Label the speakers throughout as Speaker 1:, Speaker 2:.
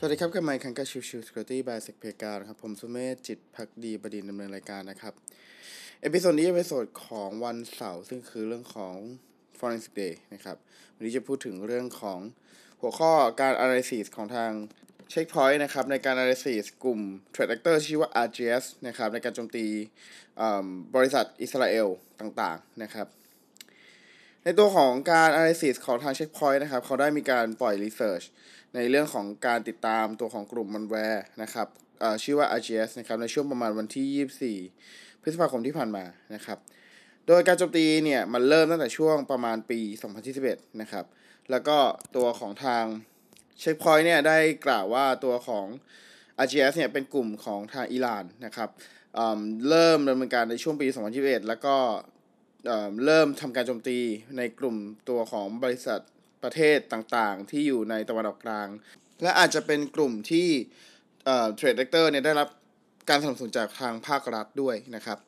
Speaker 1: สวัสดีครับกับไมค์คังกา Chill Chill Security by SecPlayground ครับ ผมสุเมธจิตพักดีบดินดำเนินรายการนะครับ episode นี้ episode ของวันเสาร์ซึ่งคือเรื่องของ Forensic Day นะครับ วันนี้จะพูดถึงเรื่องของหัวข้อการ analysis ของทาง Check Point นะครับ ในการ analysis กลุ่ม Threat Actor ชื่อว่า Agrius นะครับ ในการโจมตีบริษัทอิสราเอลต่างๆนะครับ ในตัวของการ analysis ของทาง Check Point นะครับ เขาได้มีการปล่อย research ในเรื่องของการติดตามตัวของกลุ่มมันแวร์นะครับชื่อว่า RGS นะครับ ในช่วงประมาณวันที่ 24 พฤษภาคมที่ผ่านมานะครับ โดยการโจมตีเนี่ย มันเริ่มตั้งแต่ช่วงประมาณปี 2021นะครับ แล้วก็ตัวของทาง Checkpoint เนี่ย ได้กล่าวว่าตัวของ RGS เนี่ย เป็นกลุ่มของทางอิหร่านนะครับเริ่มดำเนินการในช่วงปี 2021 แล้วก็ เริ่มทำการโจมตีในกลุ่มตัวของบริษัทประเทศต่างๆ ที่อยู่ในตะวันออกกลาง และอาจจะเป็นกลุ่มที่ threat actor เนี่ยได้รับการสนับสนุนจากทางภาครัฐด้วยนะครับ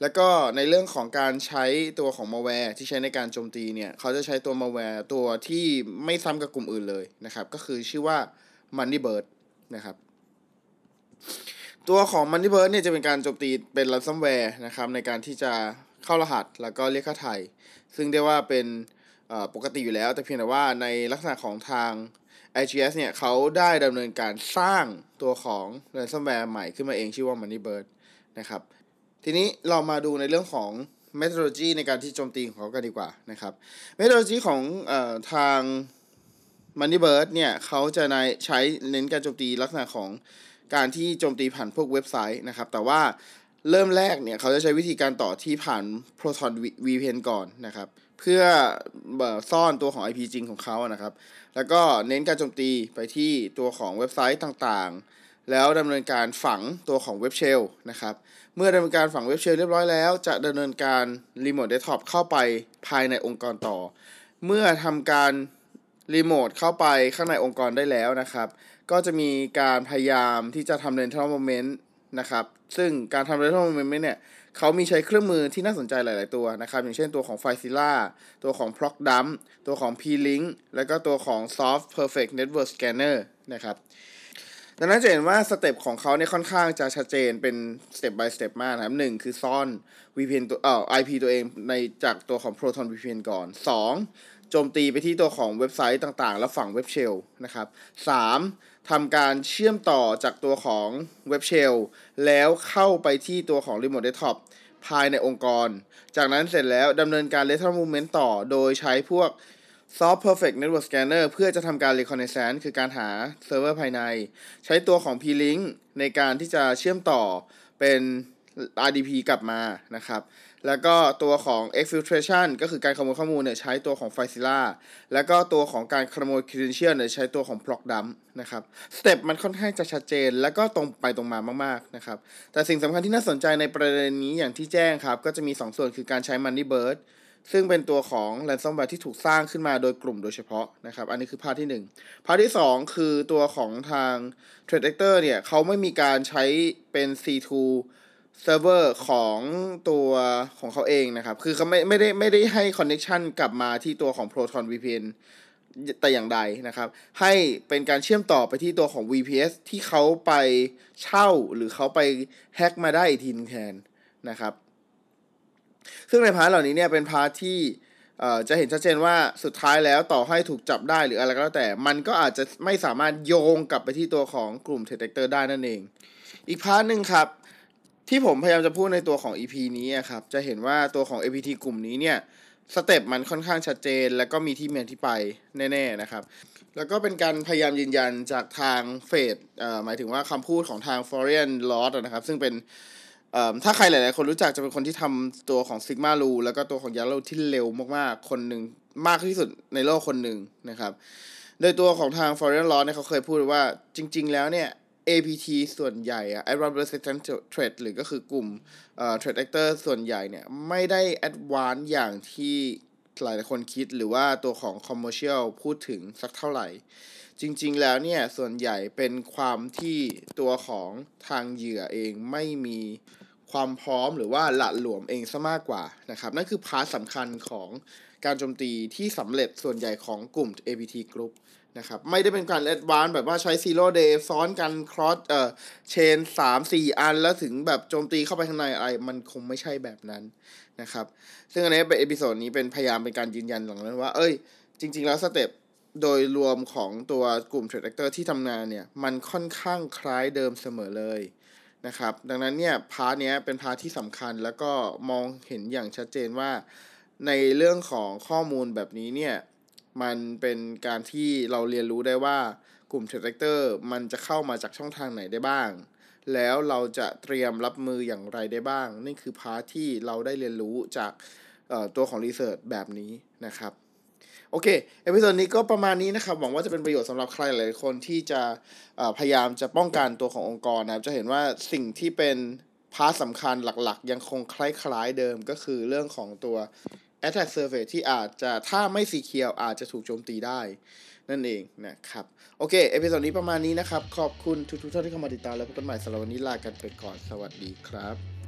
Speaker 1: แล้วก็ในเรื่องของการใช้ตัวของมาแวร์ที่ใช้ในการโจมตีเนี่ย เขาจะใช้ตัวมาแวร์ตัวที่ไม่ซ้ำกับกลุ่มอื่นเลยนะครับ ก็คือชื่อว่า Moneybird นะครับ ตัวของ Moneybird เนี่ยจะเป็นการโจมตีเป็น ransomware นะครับในการที่จะ เข้ารหัสแล้วก็เรียกค่าไถ่ซึ่งได้ว่าเป็นปกติอยู่แล้ว แต่เพียงแต่ว่าในลักษณะของทาง IGS เนี่ยเขาได้ดำเนินการสร้างตัวของ ransomware ใหม่ขึ้นมาเองชื่อว่า Moneybird นะครับ ทีนี้เรามาดูในเรื่องของ methodology ในการที่โจมตีของเขากันดีกว่านะครับ methodology ของอทาง Moneybird เนี่ยเขาจะในใช้เน้นการโจมตีลักษณะของการที่โจมตีผ่านพวกเว็บไซต์นะครับ แต่ว่า เริ่มแรกเนี่ยเขาจะใช้วิธีการต่อที่ผ่าน Proton VPN ก่อนนะครับ เพื่อซ่อนตัวของ IP จริงของเขานะครับ แล้วก็เน้นการโจมตีไปที่ตัวของเว็บไซต์ต่างๆ แล้วดำเนินการฝังตัวของ web shell นะครับ เมื่อดำเนินการฝัง web shell เรียบร้อยแล้ว จะดำเนินการ remote desktop เข้าไปภายในองค์กรต่อ เมื่อทำการรีโมทเข้าไปข้างในองค์กรได้แล้วนะครับ ก็จะมีการพยายามที่จะทำ lateral movement นะครับ ซึ่งการทำ lateral movement เนี่ยเขามีใช้เครื่องมือที่น่าสนใจหลาย ๆ ตัวนะครับ อย่างเช่นตัวของ f i z i l a ตัวของ ProcDump ตัวของ Plink แล้วก็ตัวของ SoftPerfect Network Scanner นะครับดังนั้นจะเห็นว่า step ของเขาเนี่ยค่อนข้างจะชัดเจนเป็นสเต็ป by สเต็ปมากนะครับหนึ่งคือซ่อน VPN ตัวเอ่อ IP ตัวเองในจากตัวของ Proton VPN ก่อน 2. โจมตีไปที่ตัวของเว็บไซต์ต่างๆ แล้วฝัง web shell นะครับ 3. ทำการเชื่อมต่อจากตัวของ web shell แล้วเข้าไปที่ตัวของ Remote Desktop ภายในองค์กร จากนั้นเสร็จแล้วดำเนินการ lateral movement ต่อ โดยใช้พวก SoftPerfect Network Scanner เพื่อจะทำการ reconnaissance คือการหาเซิร์ฟเวอร์ภายใน ใช้ตัวของ Plink ในการที่จะเชื่อมต่อเป็น RDP กลับมานะครับ แล้วก็ตัวของ exfiltration ก็คือการขโมยข้อมูลเนี่ยใช้ตัวของ f i z i l a แล้วก็ตัวของการขโมย credential เนี่ยใช้ตัวของ ProcDump นะครับ step มันค่อนข้างจะชัดเจน แล้วก็ตรงไปตรงมามากๆนะครับแต่สิ่งสำคัญที่น่าสนใจในประเด็นนี้อย่างที่แจ้งครับ ก็จะมี 2 ส่วนคือการใช้ Moneybird ซึ่งเป็นตัวของ ransomware ที่ถูกสร้างขึ้นมาโดยกลุ่มโดยเฉพาะนะครับ อันนี้คือ part ที่1 part ที่ 2 คือตัวของทาง Threat Actor เนี่ยเขาไม่มีการใช้เป็น C2 เซิร์ฟเวอร์ของตัวของเขาเองนะครับ คือเขาไม่ไม่ได้ไม่ได้ให้ connection กลับมาที่ตัวของ Proton VPN แต่อย่างใดนะครับ ให้เป็นการเชื่อมต่อไปที่ตัวของ VPS ที่เขาไปเช่าหรือเขาไปแฮ็กมาได้อีกทีนึงแทนนะครับ ซึ่งใน part เหล่านี้เนี่ยเป็น part ที่จะเห็นชัดเจนว่าสุดท้ายแล้วต่อให้ถูกจับได้หรืออะไรก็แล้วแต่ มันก็อาจจะไม่สามารถโยงกลับไปที่ตัวของกลุ่ม Threat Actor ได้นั่นเอง อีก part หนึ่งครับ ที่ผมพยายามจะพูดในตัวของ EP นี้ครับ จะเห็นว่าตัวของ APT กลุ่มนี้เนี่ย step มันค่อนข้างชัดเจน แล้วก็มีที่มาที่ไปแน่ๆนะครับ แล้วก็เป็นการพยายามยืนยันจากทางเฟดหมายถึงว่าคำพูดของทาง Florian Roth นะครับ ซึ่งเป็นถ้าใครหลายๆ คนรู้จักจะเป็นคนที่ทำตัวของ Sigma Rule แล้วก็ตัวของ YARA Rule ที่เร็วมากๆ คนหนึ่งมากที่สุดในโลกคนหนึ่งนะครับ โดยตัวของทาง Foreign l o s เนี่ยเขาเคยพูดว่าจริง ๆ แล้วเนี่ย APT ส่วนใหญ่อะ Advanced Persistent Threat หรือก็คือกลุ่มเอ่อ Threat Actor ส่วนใหญ่เนี่ยไม่ได้ Advanced อย่างที่หลายคนคิดหรือว่าตัวของ Commercial พูดถึงสักเท่าไหร่ จริง ๆ แล้วเนี่ยส่วนใหญ่เป็นความที่ตัวของทางเหยื่อเองไม่มี ความพร้อมหรือว่าหละหลวมเองซะมากกว่านะครับนั่นคือพาร์ทสำคัญของการโจมตีที่สำเร็จส่วนใหญ่ของกลุ่ม APT Group นะครับไม่ได้เป็นการ advance แบบว่าใช้ Zero Day ซ้อนกัน cross เอ่อ chain สามสี่อัน แล้วถึงแบบโจมตีเข้าไปข้างในอะไร มันคงไม่ใช่แบบนั้นนะครับ ซึ่งอันนี้เป็น episode นี้เป็นพยายามเป็นการยืนยันหลังนั้นว่า เอ้ย จริง ๆ แล้ว step โดยรวมของตัวกลุ่มเทรดเ actor ที่ทำงานเนี่ย มันค่อนข้างคล้ายเดิมเสมอเลย นะครับ ดังนั้นเนี่ย part เนี้ยเป็น part ที่สำคัญแล้วก็มองเห็นอย่างชัดเจนว่า ในเรื่องของข้อมูลแบบนี้เนี่ยมันเป็นการที่เราเรียนรู้ได้ว่ากลุ่มเทรดเ actor มันจะเข้ามาจากช่องทางไหนได้บ้าง แล้วเราจะเตรียมรับมืออย่างไรได้บ้าง นี่คือ part ที่เราได้เรียนรู้จากตัวของ research แบบนี้นะครับ โอเค episode นี้ก็ประมาณนี้นะครับ หวังว่าจะเป็นประโยชน์สำหรับใครหลายๆคนที่จะพยายามจะป้องกันตัวขององค์กรนะครับ จะเห็นว่าสิ่งที่เป็น part สำคัญหลักๆ ยังคงคล้ายๆเดิมก็คือเรื่องของตัว attack surface ที่อาจจะถ้าไม่ secure อาจจะถูกโจมตีได้ นั่นเองนะครับ โอเค episode นี้ประมาณนี้นะครับ ขอบคุณทุกๆท่านที่เข้ามาติดตามแล้วพบกันใหม่สำหรับวันนี้ลากันไปก่อนสวัสดีครับ